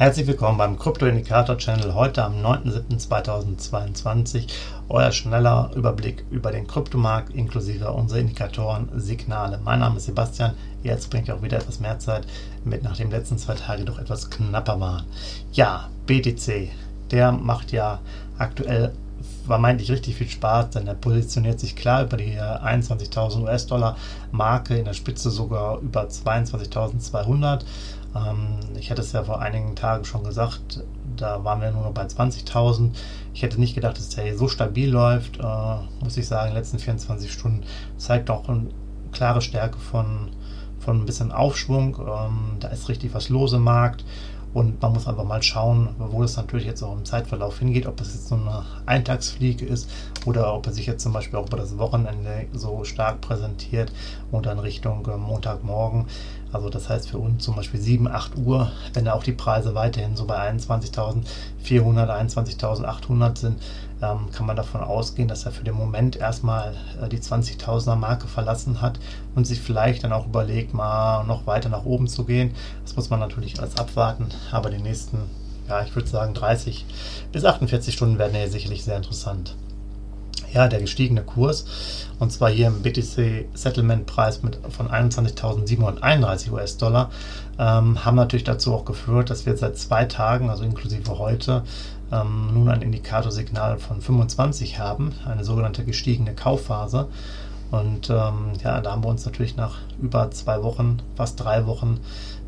Herzlich willkommen beim Krypto Indikator Channel heute am 9.7.2022. Euer schneller Überblick über den Kryptomarkt inklusive unserer Indikatoren, Signale. Mein Name ist Sebastian. Jetzt bringt ihr auch wieder etwas mehr Zeit mit, nachdem die letzten zwei Tage doch etwas knapper waren. Ja, BTC, der macht ja aktuell vermeintlich richtig viel Spaß, denn er positioniert sich klar über die 21.000 US-Dollar Marke, in der Spitze sogar über 22.200 ähm, ich hatte es ja vor einigen Tagen schon gesagt, da waren wir nur noch bei 20.000. Ich hätte nicht gedacht, dass der hier so stabil läuft. Äh, muss ich sagen, in den letzten 24 Stunden zeigt auch eine klare Stärke von, von ein bisschen Aufschwung. Ähm, da ist richtig was los im Markt. Und man muss einfach mal schauen, wo es natürlich jetzt auch im Zeitverlauf hingeht, ob es jetzt so eine Eintagsfliege ist oder ob er sich jetzt zum Beispiel auch über das Wochenende so stark präsentiert und dann Richtung äh, Montagmorgen. Also das heißt für uns zum Beispiel 7, 8 Uhr, wenn da auch die Preise weiterhin so bei 21.400, 21.800 sind, ähm, kann man davon ausgehen, dass er für den Moment erstmal äh, die 20.000er Marke verlassen hat und sich vielleicht dann auch überlegt, mal noch weiter nach oben zu gehen. Das muss man natürlich alles abwarten, aber die nächsten, ja, ich würde sagen 30 bis 48 Stunden werden ja sicherlich sehr interessant ja, der gestiegene Kurs. Und zwar hier im BTC Settlement Preis mit, von 21.731 US-Dollar ähm, haben natürlich dazu auch geführt, dass wir seit zwei Tagen, also inklusive heute, ähm, nun ein Indikatorsignal von 25 haben, eine sogenannte gestiegene Kaufphase. Und ähm, ja, da haben wir uns natürlich nach über zwei Wochen, fast drei Wochen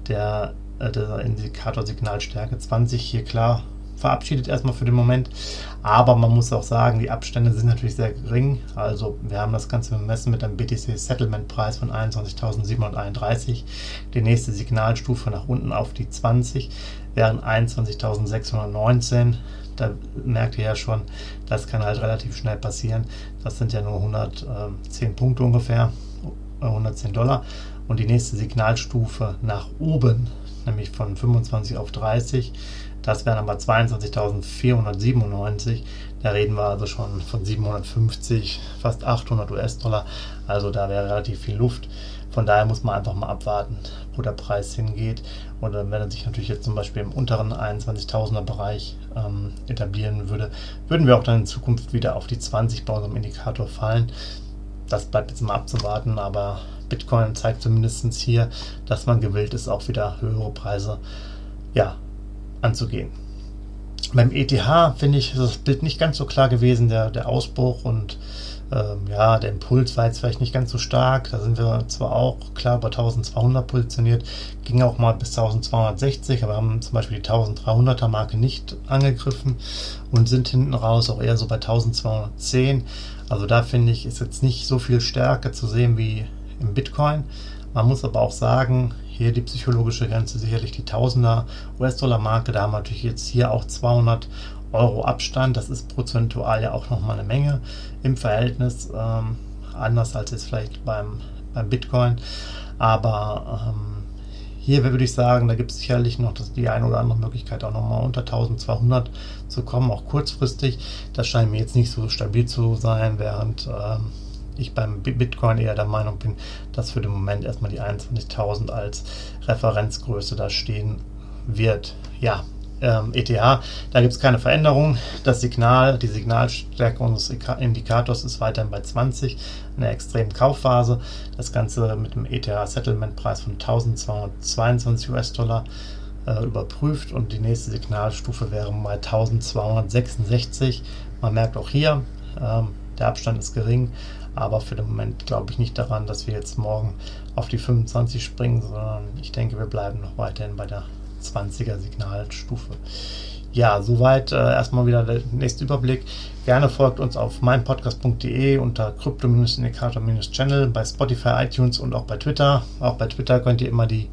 der, äh, der Indikatorsignalstärke 20 hier klar verabschiedet erstmal für den Moment. Aber man muss auch sagen, die Abstände sind natürlich sehr gering. Also wir haben das Ganze bemessen mit einem BTC Settlement Preis von 21.731. Die nächste Signalstufe nach unten auf die 20 wären 21.619. Da merkt ihr ja schon, das kann halt relativ schnell passieren. Das sind ja nur 110 Punkte ungefähr, 110 Dollar. Und die nächste Signalstufe nach oben, nämlich von 25 auf 30, das wären aber 22.497. Da reden wir also schon von 750, fast 800 US-Dollar. Also da wäre relativ viel Luft. Von daher muss man einfach mal abwarten, wo der Preis hingeht. Und wenn er sich natürlich jetzt zum Beispiel im unteren 21.000er Bereich ähm, etablieren würde, würden wir auch dann in Zukunft wieder auf die 20 bei unserem Indikator fallen. Das bleibt jetzt mal abzuwarten, aber Bitcoin zeigt zumindest hier, dass man gewillt ist, auch wieder höhere Preise ja, anzugehen. Beim ETH finde ich, ist das Bild nicht ganz so klar gewesen, der, der Ausbruch und ähm, ja, der Impuls war jetzt vielleicht nicht ganz so stark. Da sind wir zwar auch klar bei 1200 positioniert, ging auch mal bis 1260, aber haben zum Beispiel die 1300er Marke nicht angegriffen und sind hinten raus auch eher so bei 1210. Also da finde ich, ist jetzt nicht so viel Stärke zu sehen wie im Bitcoin. Man muss aber auch sagen, hier die psychologische Grenze sicherlich die Tausender US-Dollar-Marke. Da haben wir natürlich jetzt hier auch 200 Euro Abstand. Das ist prozentual ja auch nochmal eine Menge im Verhältnis. Ähm, anders als jetzt vielleicht beim, beim Bitcoin. Aber ähm, hier würde ich sagen, da gibt es sicherlich noch das, die eine oder andere Möglichkeit, auch nochmal unter 1200 zu kommen, auch kurzfristig. Das scheint mir jetzt nicht so stabil zu sein, während ähm, ich beim Bitcoin eher der Meinung bin, dass für den Moment erstmal die 21.000 als Referenzgröße da stehen wird. Ja, ähm, ETH, da gibt es keine Veränderung. Das Signal, die Signalstärke unseres Indikators ist weiterhin bei 20, eine extremen Kaufphase. Das Ganze mit dem ETH Settlement Preis von 1222 US-Dollar äh, überprüft und die nächste Signalstufe wäre bei 1266. Man merkt auch hier, ähm, der Abstand ist gering, aber für den Moment glaube ich nicht daran, dass wir jetzt morgen auf die 25 springen, sondern ich denke, wir bleiben noch weiterhin bei der 20er Signalstufe. Ja, soweit äh, erstmal wieder der nächste Überblick. Gerne folgt uns auf meinpodcast.de unter Krypto-Indikator-Channel bei Spotify, iTunes und auch bei Twitter. Auch bei Twitter könnt ihr immer die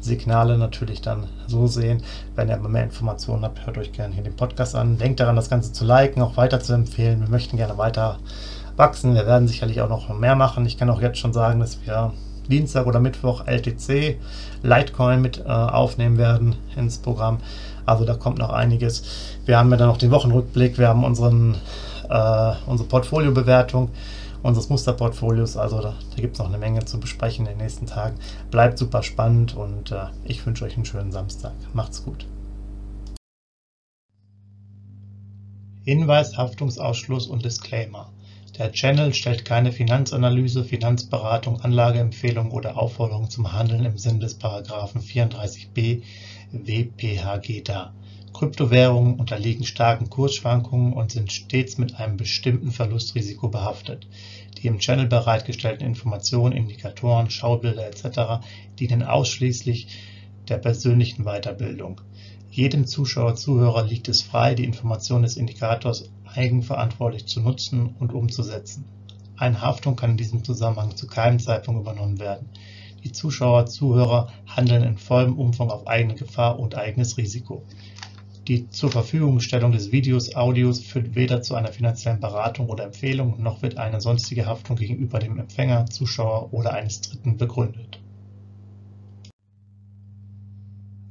Signale natürlich dann so sehen. Wenn ihr mehr Informationen habt, hört euch gerne hier den Podcast an. Denkt daran, das Ganze zu liken, auch weiter zu empfehlen. Wir möchten gerne weiter wachsen. Wir werden sicherlich auch noch mehr machen. Ich kann auch jetzt schon sagen, dass wir Dienstag oder Mittwoch LTC, Litecoin mit äh, aufnehmen werden ins Programm. Also da kommt noch einiges. Wir haben ja dann noch den Wochenrückblick, wir haben unseren, äh, unsere Portfoliobewertung unseres Musterportfolios. Also da, da gibt es noch eine Menge zu besprechen in den nächsten Tagen. Bleibt super spannend und äh, ich wünsche euch einen schönen Samstag. Macht's gut. Hinweis, Haftungsausschluss und Disclaimer. Der Channel stellt keine Finanzanalyse, Finanzberatung, Anlageempfehlung oder Aufforderung zum Handeln im Sinne des Paragraphen 34b WPHG dar. Kryptowährungen unterliegen starken Kursschwankungen und sind stets mit einem bestimmten Verlustrisiko behaftet. Die im Channel bereitgestellten Informationen, Indikatoren, Schaubilder etc. dienen ausschließlich der persönlichen Weiterbildung. Jedem Zuschauer/Zuhörer liegt es frei, die Informationen des Indikators eigenverantwortlich zu nutzen und umzusetzen. Eine Haftung kann in diesem Zusammenhang zu keinem Zeitpunkt übernommen werden. Die Zuschauer/Zuhörer handeln in vollem Umfang auf eigene Gefahr und eigenes Risiko. Die Zurverfügungstellung des Videos/Audios führt weder zu einer finanziellen Beratung oder Empfehlung, noch wird eine sonstige Haftung gegenüber dem Empfänger, Zuschauer oder eines Dritten begründet